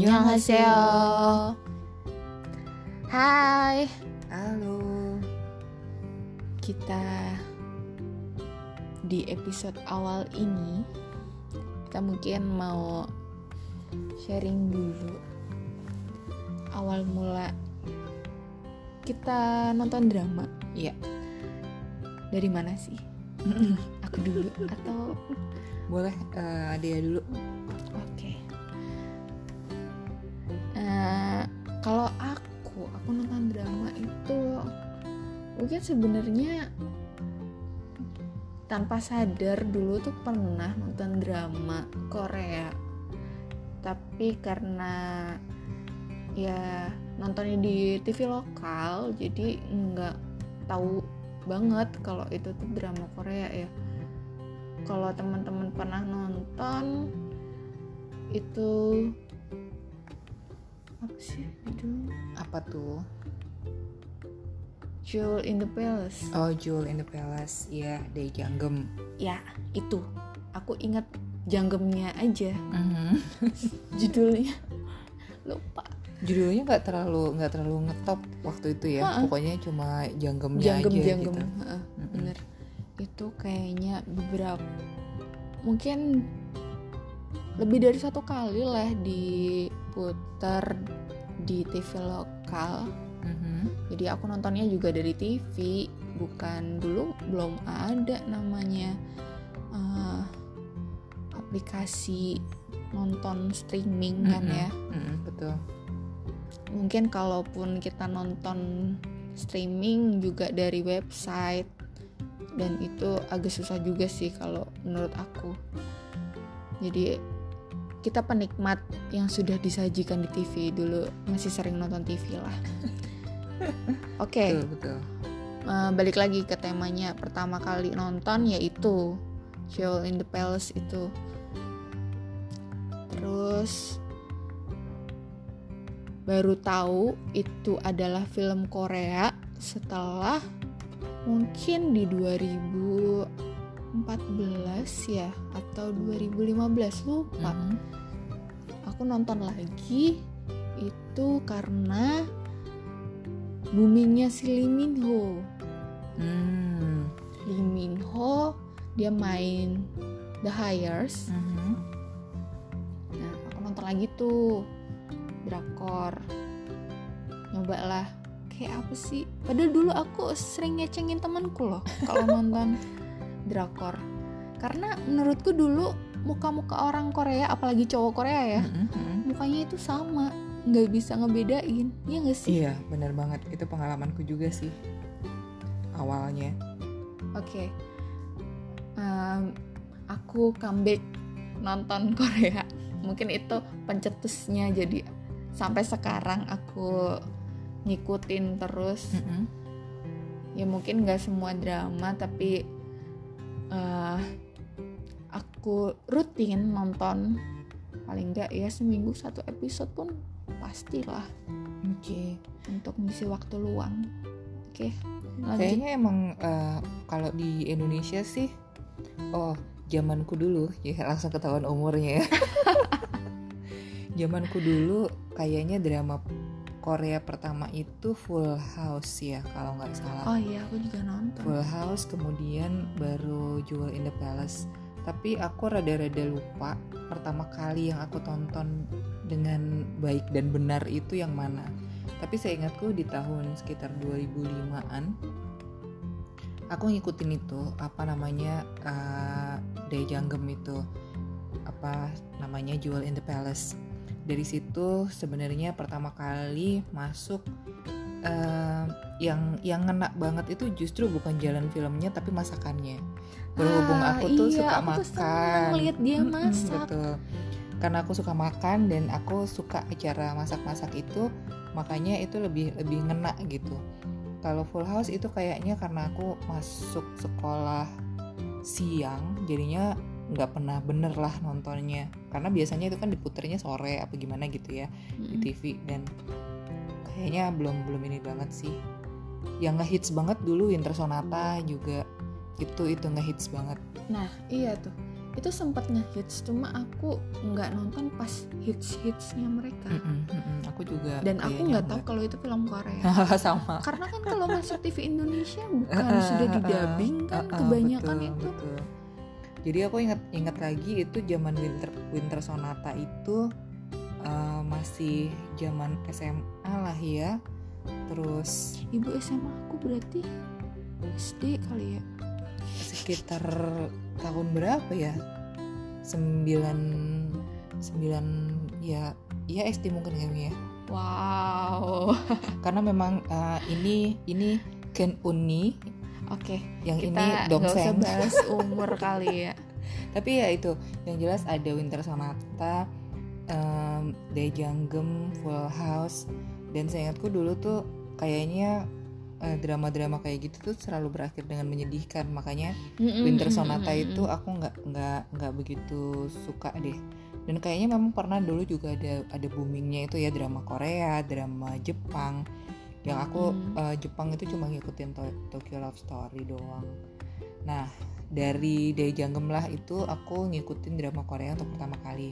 Annyeonghaseyo. Hai, Halo. kita di episode awal ini kita mungkin mau sharing dulu awal mula kita nonton drama. Iya. Dari mana sih? Aku dulu atau Boleh eh, Dea dulu. Mungkin sebenarnya tanpa sadar dulu tuh pernah nonton drama Korea. Tapi karena ya nontonnya di TV lokal, jadi nggak tahu banget kalau itu tuh drama Korea ya kalau teman-teman pernah nonton itu apa sih judulnya Apa tuh? Jewel in the Palace Oh, Jewel in the Palace. Iya, Dea Janggem. ya itu aku ingat janggemnya aja Mhm. judulnya lupa Judulnya nggak terlalu nggak terlalu ngetop waktu itu ya. Ha-ha. Pokoknya cuma janggemnya janggem aja janggem gitu. Heeh, Mm-mm. bener itu kayaknya beberapa mungkin lebih dari satu kali lah diputar di TV lokal Mhm. jadi aku nontonnya juga dari TV bukan dulu belum ada namanya eh, aplikasi nonton streaming kan Mhm. ya Mhm, Betul. mungkin kalaupun kita nonton streaming juga dari website dan itu agak susah juga sih kalau menurut aku jadi kita penikmat yang sudah disajikan di TV dulu masih sering nonton TV lah oke Betul, betul. Eh, balik lagi ke temanya pertama kali nonton yaitu Jewel in the Palace itu terus baru tahu itu adalah film Korea setelah mungkin di 2014 ya atau 2015 lupa Mhm. aku nonton lagi itu karena boomingnya si Lee Min Ho. Hmm. Lee Min Ho dia main The Hires. Mhm. nah aku nonton lagi tuh. Drakor. Nyoba lah kayak apa sih? Padahal dulu aku sering ngecengin temanku loh kalau nonton drakor. Karena menurutku dulu muka-muka orang Korea apalagi cowok Korea ya Mhm, mhm. mukanya itu sama nggak bisa ngebedain ya nggak sih Iya, benar banget. Itu pengalamanku juga sih. Awalnya. Oke, Em, aku comeback nonton Korea. Mungkin itu pencetusnya jadi sampai sekarang aku ngikutin terus. Mhm. Ya mungkin nggak semua drama tapi eh, aku rutin nonton paling nggak ya seminggu satu episode pun pastilah Oke. untuk ngisi waktu luang. Oke, lanjut. Kayaknya emang eh, kalau di Indonesia sih, oh zamanku dulu, ya langsung ketahuan umurnya ya. zamanku dulu kayaknya drama Korea pertama itu Full House ya kalau nggak salah. Oh iya, aku juga nonton. Full House kemudian baru Jewel in the Palace. Tapi aku rada-rada lupa pertama kali yang aku tonton dengan baik dan benar itu yang mana. Tapi saya ingatku di tahun sekitar 2005-an aku ngikutin itu apa namanya uh, Dae Janggem itu apa namanya Jewel in the Palace. Dari situ sebenarnya pertama kali masuk eh, yang yang ngena banget itu justru bukan jalan filmnya tapi masakannya. Berhubung Ah, aku tuh iya, suka aku tuh makan. ngeliat dia masak. Betul. Karena aku suka makan dan aku suka cara masak-masak itu, makanya itu lebih lebih ngena gitu. Kalau Full House itu kayaknya karena aku masuk sekolah siang, jadinya nggak pernah bener lah nontonnya. Karena biasanya itu kan diputernya sore apa gimana gitu ya di Mm-mm. TV dan kayaknya belum belum ini banget sih. Yang ngehits banget dulu Winter Sonata juga itu itu ngehits banget. Nah, iya tuh. itu sempat ngehits cuma aku nggak nonton pas hits hitsnya mereka Mm-mm, mm-mm. aku juga dan aku nggak tahu kalau itu film Korea sama karena kan kalau masuk TV Indonesia bukan Eh, sudah didubbing kan eh, kebanyakan betul, itu betul. jadi aku ingat ingat lagi itu zaman winter winter sonata itu eh, masih zaman SMA lah ya. Terus ibu SMA aku berarti SD kali ya? sekitar tahun berapa ya? Sembilan sembilan ya ya SD mungkin kayaknya ya. Wow. Karena memang eh, ini ini Ken Uni oke yang kita ini Dongseng. bahas umur kali ya. Tapi ya itu yang jelas ada Winter Sonata um, Daejanggem Full House. Dan saya ingatku dulu tuh kayaknya eh, drama-drama kayak gitu tuh selalu berakhir dengan menyedihkan. Makanya Winter Sonata itu aku nggak nggak nggak begitu suka deh. Dan kayaknya memang pernah dulu juga ada ada boomingnya itu ya drama Korea drama Jepang. Yang aku Mm. eh, Jepang itu cuma ngikutin To- Tokyo Love Story doang. Nah dari Daejanggem lah itu aku ngikutin drama Korea untuk pertama kali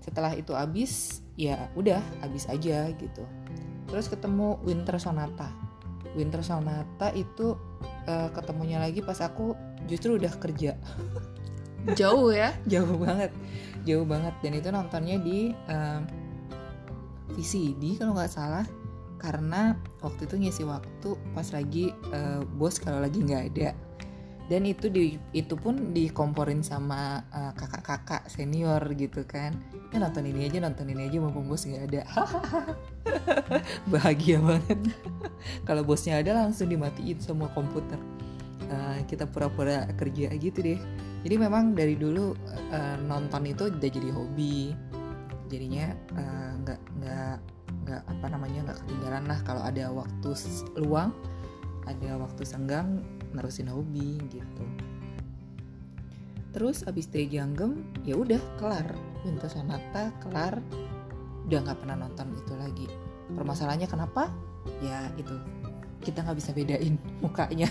setelah itu abis ya udah abis aja gitu. Terus ketemu Winter Sonata. Winter Sonata itu eh, ketemunya lagi pas aku justru udah kerja. Jauh ya? Jauh banget. Jauh banget. Dan itu nontonnya di em, VCD kalau nggak salah. Karena waktu itu ngisi waktu pas lagi eh, bos kalau lagi nggak ada dan itu di itu pun dikomporin sama eh, kakak-kakak senior gitu kan. Ya nonton ini aja nonton ini aja mumpung bos nggak ada. Bahagia banget. Kalau bosnya ada langsung dimatiin semua komputer. Eh, kita pura-pura kerja gitu deh. Jadi memang dari dulu eh, nonton itu udah jadi hobi. Jadinya nggak nggak nggak apa namanya nggak ketinggalan lah kalau ada waktu luang ada waktu senggang nerusin hobi gitu. Terus abis dari janggem ya udah kelar. Winter Sonata kelar. Udah nggak pernah nonton itu lagi. Permasalahannya kenapa? Ya itu kita nggak bisa bedain mukanya.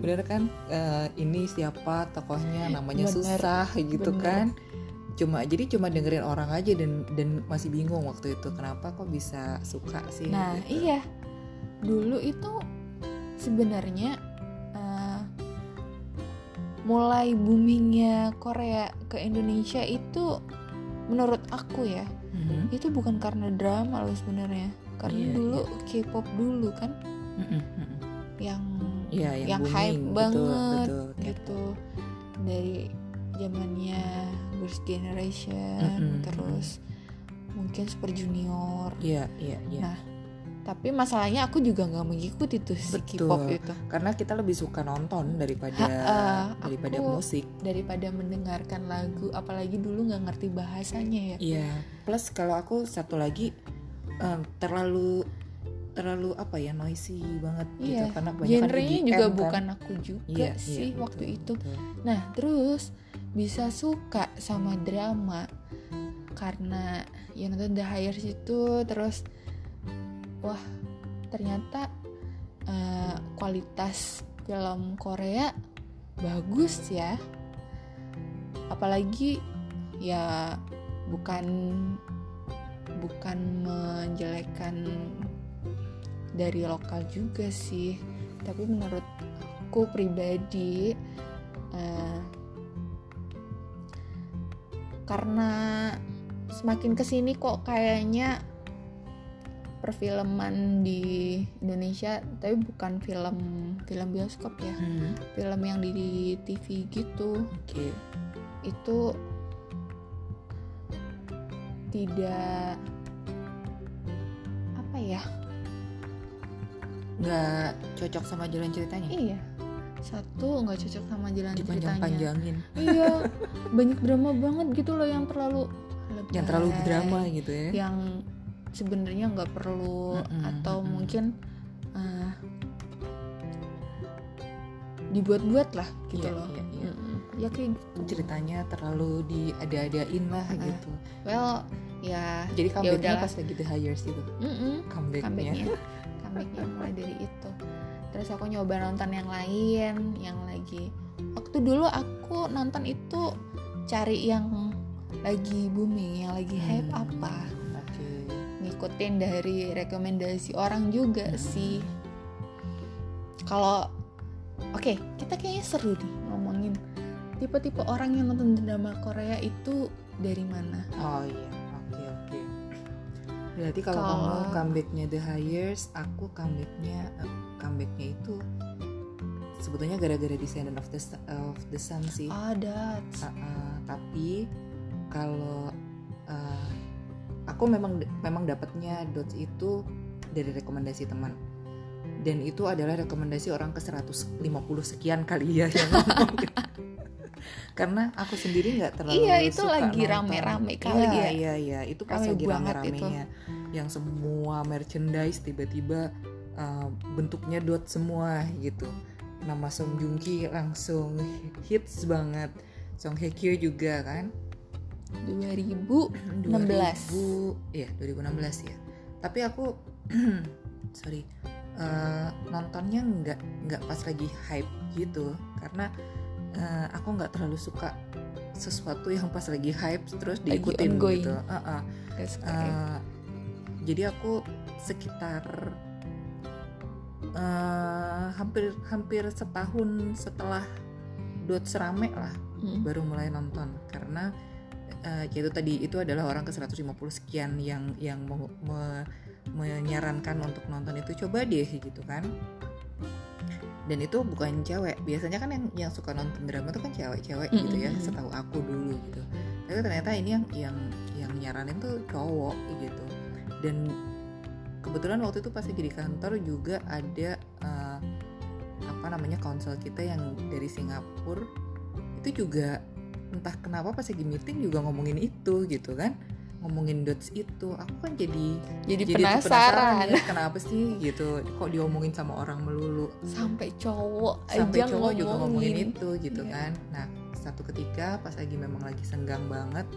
Bener kan? Eh, ini siapa tokohnya? Namanya Bener, susah gitu bener. kan cuma jadi cuma dengerin orang aja dan dan masih bingung waktu itu kenapa kok bisa suka sih nah gitu. iya dulu itu sebenarnya eh, mulai boomingnya Korea ke Indonesia itu menurut aku ya Mhm. itu bukan karena drama loh sebenarnya karena Iya, dulu K-pop dulu kan Mhm, mhm. yang Iya, yang, yang booming, hype betul, banget betul, K-pop. gitu dari zamannya Girls' Generation Mm-mm, terus mungkin Super Junior Iya, iya, iya. Nah, tapi masalahnya aku juga nggak mengikuti tuh si. K-pop itu Karena kita lebih suka nonton daripada Ha-ha, daripada aku- musik. daripada mendengarkan lagu apalagi dulu nggak ngerti bahasanya ya Iya. Plus kalau aku satu lagi em, terlalu terlalu apa ya noisy banget gitu Iya, karena genrenya EDM juga kan. bukan aku juga Iya, sih iya, waktu betul, itu betul. nah terus bisa suka sama drama karena ya nonton The Hires itu terus wah ternyata eh, kualitas film Korea bagus ya. Apalagi ya bukan bukan menjelekkan dari lokal juga sih. Tapi menurut aku pribadi eh, karena semakin ke sini kok kayaknya perfilman di Indonesia tapi bukan film film bioskop ya. Hmm, film yang di TV gitu. Oke. itu tidak apa ya? Nggak cocok sama jalan ceritanya. iya satu nggak cocok sama jalan ceritanya Dipanjang-panjangin. iya banyak drama banget gitu loh yang terlalu Yang terlalu lebay, drama gitu ya. yang sebenarnya nggak perlu Mm-mm, atau mm-mm. mungkin eh, dibuat-buat lah gitu Iya, loh iya, iya. Mm-mm. ya kayak gitu Ceritanya terlalu diada-adain lah Mm-mm. gitu. well ya Jadi comebacknya udahlah. pas lagi The Hires itu. mm-mm. Comebacknya. comebacknya comebacknya mulai dari itu terus aku nyoba nonton yang lain yang lagi waktu dulu aku nonton itu cari yang lagi booming yang lagi hype Hmm. apa Oke. ngikutin dari rekomendasi orang juga Hmm. sih kalau oke kita kayaknya seru nih ngomongin tipe-tipe orang yang nonton drama Korea itu dari mana Oh iya, oke oke. Berarti kalau Kalau- kamu comebacknya The Hires, aku comebacknya eh, comebacknya itu sebetulnya gara-gara Descendant of the of the Sun sih. ada Uh, uh, tapi kalau uh, aku memang memang dapatnya dots itu dari rekomendasi teman. Dan itu adalah rekomendasi orang ke 150 sekian kali ya yang ngomong karena aku sendiri nggak terlalu Iya, itu suka lagi rame-rame kali iya, ya. iya iya. Itu pas Rame lagi rame-ramenya. Yang semua merchandise tiba-tiba uh, bentuknya dot semua gitu. Nama Song Joong Ki langsung hits banget. Song Hye Kyo juga kan? 2000 2000 16. Iya 2016 ya tapi aku sorry eh, nontonnya nggak nggak pas lagi hype gitu. Karena eh, aku nggak terlalu suka sesuatu yang pas lagi hype terus diikutin gitu. That's okay. Eh, jadi aku sekitar eh, hampir hampir setahun setelah dot serame lah Hmm. baru mulai nonton. Karena eh, ya itu tadi itu adalah orang ke 150 sekian yang yang me- me- menyarankan untuk nonton itu coba deh gitu kan. Dan itu bukan cewek. Biasanya kan yang yang suka nonton drama tuh kan cewek-cewek gitu ya Mm-mm. setahu aku dulu gitu. Tapi ternyata ini yang yang yang nyaranin tuh cowok gitu. Dan kebetulan waktu itu pas lagi di kantor juga ada eh, apa namanya konsel kita yang dari Singapura. Itu juga entah kenapa pas lagi meeting juga ngomongin itu gitu kan. Ngomongin dots itu. Aku kan jadi jadi, jadi tuh penasaran. ya, kenapa sih? gitu. Kok diomongin sama orang melulu. Sampai cowok sampai aja cowok juga ngomongin. ngomongin itu gitu Iya. kan. Nah satu ketika pas lagi memang lagi senggang banget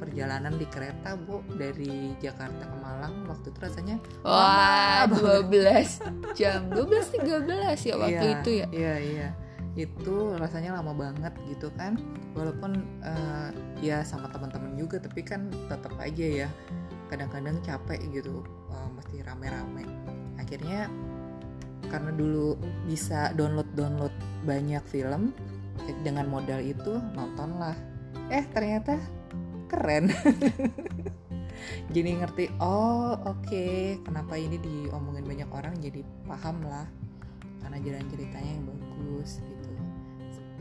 perjalanan di kereta bu dari Jakarta ke Malang waktu itu rasanya Wah, lama 12 jam. 12 13 ya waktu Iya, itu ya. iya iya. Itu rasanya lama banget gitu kan. Walaupun eh, ya sama teman-teman juga tapi kan tetap aja ya kadang-kadang capek gitu. Eh, mesti rame-rame. Akhirnya karena dulu bisa download download banyak film dengan modal itu nontonlah. Eh ternyata keren. Jadi ngerti oh oke kenapa ini diomongin banyak orang jadi paham lah. Karena jalan ceritanya yang bagus gitu.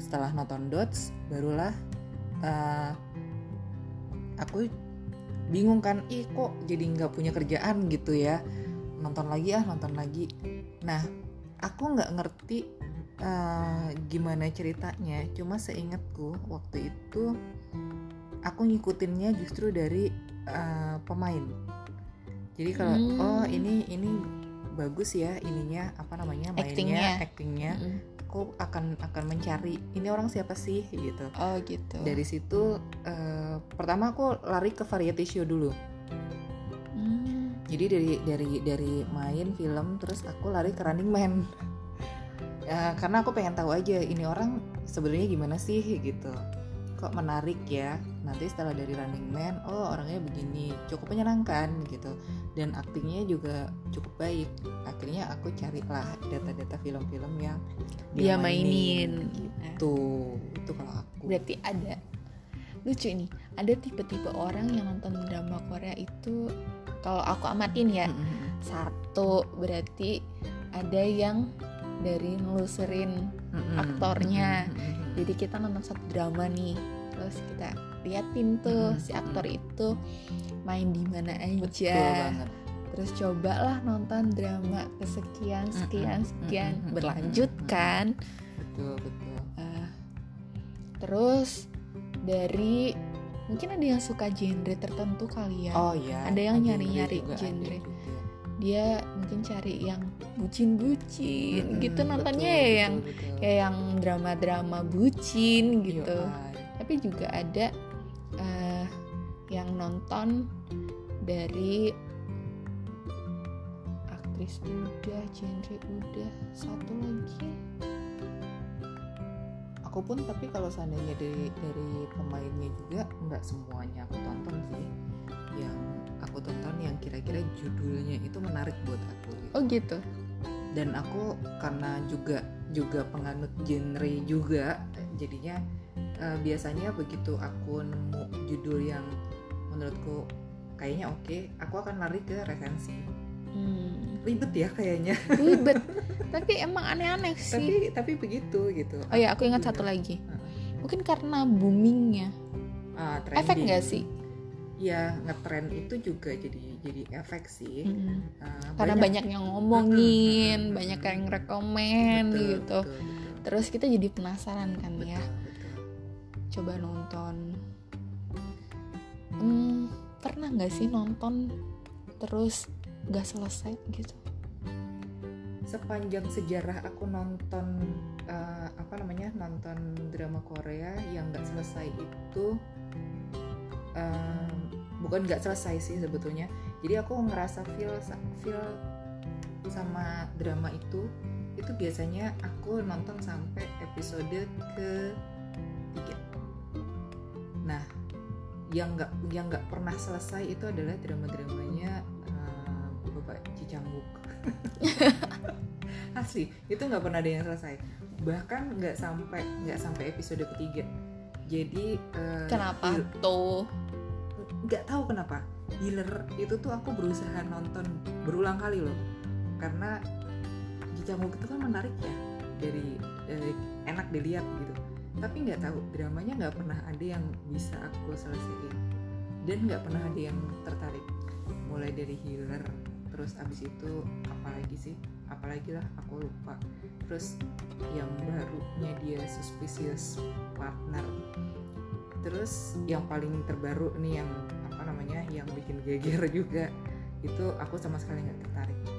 Setelah nonton Dots barulah eh, aku bingung kan ih kok jadi nggak punya kerjaan gitu ya. Nonton lagi ah nonton lagi. Nah aku nggak ngerti eh, gimana ceritanya. Cuma seingatku waktu itu aku ngikutinnya justru dari eh, pemain jadi kalau Hmm. oh ini ini bagus ya ininya apa namanya mainnya Actingnya. actingnya Mm-mm. aku akan akan mencari ini orang siapa sih gitu Oh gitu. dari situ eh, pertama aku lari ke variety show dulu Hmm. jadi dari dari dari main film terus aku lari ke Running Man Ya, karena aku pengen tahu aja ini orang sebenarnya gimana sih gitu kok menarik ya nanti setelah dari Running Man oh orangnya begini cukup menyenangkan gitu dan aktingnya juga cukup baik akhirnya aku carilah data-data film-film yang Dia mainin. gitu itu kalau aku Berarti ada lucu nih. Ada tipe-tipe orang yang nonton drama Korea itu kalau aku amatin ya Mm-mm. satu berarti ada yang dari nelusurin Mm-mm. aktornya. Mm-mm. jadi kita nonton satu drama nih terus kita liatin tuh Mm-mm, si aktor itu main di mana betul aja banget. Terus cobalah nonton drama kesekian sekian Mm-mm, sekian. mm-mm, berlanjut kan? Betul betul. Eh, terus dari mungkin ada yang suka genre tertentu kali ya? Oh ya Ada yang nyari-nyari juga ada genre. dia mungkin cari yang bucin-bucin Mm-mm, gitu nontonnya betul, ya betul, yang betul. kayak yang drama-drama bucin gitu. Iya, tapi juga ada yang nonton dari aktris udah genre udah satu lagi. Aku pun tapi kalau seandainya dari dari pemainnya juga nggak semuanya aku tonton sih. Yang aku tonton yang kira-kira judulnya itu menarik buat aku gitu. oh gitu? Dan aku karena juga juga penganut genre juga jadinya eh, biasanya begitu aku nemu judul yang menurutku kayaknya oke. Aku akan lari ke resensi. Hmm, ribet ya kayaknya. Ribet. Tapi emang aneh-aneh sih. Tapi tapi begitu gitu. Oh ya aku ingat satu lagi. Mungkin karena boomingnya. Ah, efek nggak sih? Ya ngetren itu juga jadi jadi efek sih. Mm-mm. Ah, karena banyak, yang ngomongin Mm-mm. banyak yang rekomen Betul, gitu. betul, betul, terus kita jadi penasaran kan betul, ya betul. coba nonton hmm, pernah nggak sih nonton terus nggak selesai gitu? Sepanjang sejarah aku nonton eh, apa namanya nonton drama Korea yang nggak selesai itu em, bukan nggak selesai sih sebetulnya. Jadi aku ngerasa feel feel sama drama itu itu biasanya aku nonton sampai episode ke yang nggak yang nggak pernah selesai itu adalah drama-dramanya eh, Bapak Cicangguk. Asli itu nggak pernah ada yang selesai. Bahkan nggak sampai nggak sampai episode ketiga. Jadi eh, kenapa Heal- tuh? Nggak tahu kenapa. Healer itu tuh aku berusaha nonton berulang kali loh. Karena Jicanguk itu kan menarik ya. Dari, dari enak dilihat gitu tapi nggak tahu dramanya nggak pernah ada yang bisa aku selesaiin. Dan nggak pernah ada yang tertarik. Mulai dari healer terus abis itu apalagi sih? Apalagi lah aku lupa. Terus yang barunya dia suspicious partner. Terus yang paling terbaru nih yang apa namanya yang bikin geger juga itu aku sama sekali nggak tertarik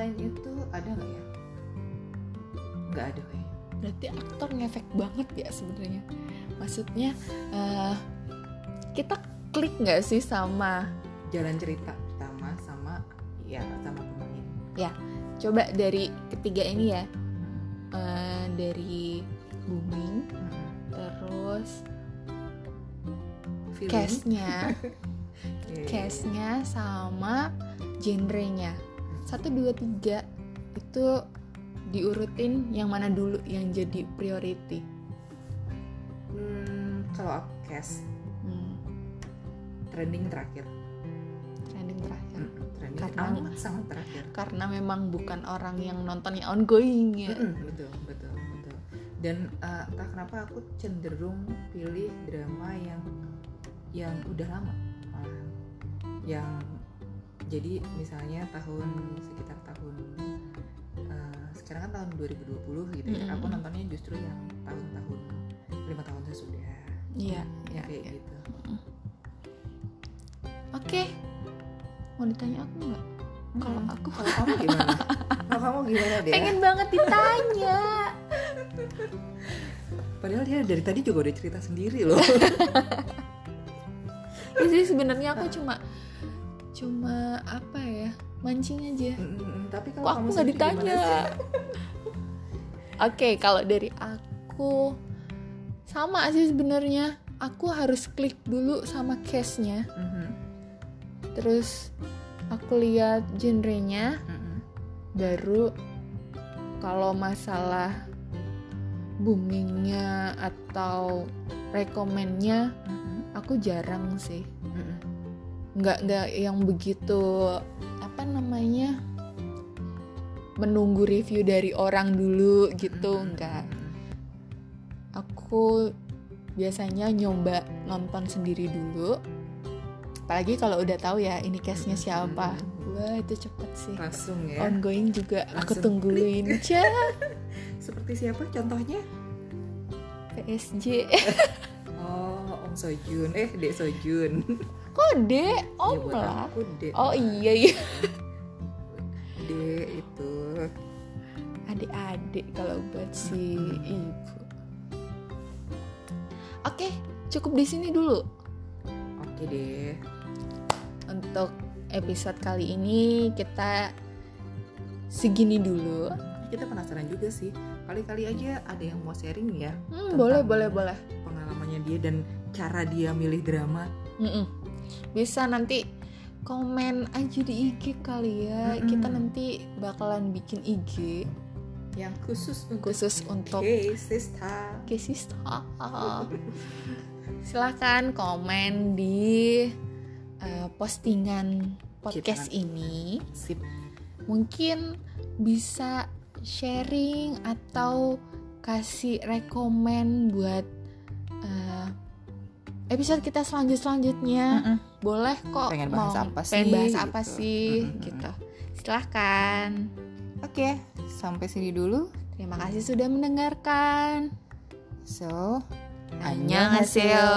selain itu ada nggak ya? Nggak ada kayaknya berarti aktor ngefek banget ya sebenarnya. Maksudnya eh, kita klik nggak sih sama jalan cerita pertama sama ya sama pemain. Coba dari ketiga ini ya. Eh, dari booming terus Iya, iya, iya. castnya sama genrenya satu dua tiga itu diurutin yang mana dulu yang jadi priority. Hmm, kalau aku cast hmm, trending terakhir. Trending terakhir. Hmm, trending Karena- amat sangat terakhir. karena memang bukan orang yang nontonnya ongoing ya. Mm-mm, betul betul betul. Dan uh, entah kenapa aku cenderung pilih drama yang yang udah lama yang jadi misalnya tahun sekitar tahun uh, sekarang kan tahun 2020 gitu ya aku Mm-mm. nontonnya justru yang tahun-tahun lima tahun sesudah. Iya ya iya, kayak iya. gitu. Oke. Mau ditanya aku nggak? Kalau Mm, aku- kalau kamu gimana? Kalau kamu gimana deh pengen banget ditanya. Padahal dia dari tadi juga udah cerita sendiri loh. Jadi sebenarnya aku cuma mancing aja. Mm-mm, tapi kalau kok kamu aku nggak ditanya? oke kalau dari aku sama sih sebenarnya. Aku harus klik dulu sama case-nya. Mhm, terus aku lihat genrenya. Mhm. baru kalau masalah boomingnya atau rekomennya Mhm, aku jarang sih. Mhm. nggak nggak yang begitu apa namanya menunggu review dari orang dulu gitu Mhm, enggak. Aku biasanya nyoba nonton sendiri dulu. Apalagi kalau udah tahu ya ini case-nya siapa. Wah itu cepet sih. Langsung ya. Ongoing juga aku Langsung tungguin. Aja seperti siapa contohnya? PSG oh Om Sojun. Eh Dek Sojun. Kode ya om buat lah? aku Dek. Oh iya iya. Dek itu. Adik-adik kalau buat si ibu. Oke cukup di sini dulu. Oke deh untuk episode kali ini kita segini dulu. kita penasaran juga sih. Kali-kali aja ada yang mau sharing ya Hmm, boleh, boleh, boleh. pengalamannya dia dan cara dia milih drama Mm-mm. Bisa nanti komen aja di IG kali ya. Mm-mm. Kita nanti bakalan bikin IG yang khusus untuk khusus untuk Hey sister Kesis. Silahkan komen di eh, postingan podcast ini. sip Mungkin bisa sharing atau kasih rekomen buat episode kita selanjut selanjutnya. Boleh kok. Pengen bahas mau- apa Pengen sih, bahas gitu. apa sih? Mm-mm. Gitu. Silahkan. oke sampai sini dulu Terima kasih sudah mendengarkan. so Annyeonghaseyo.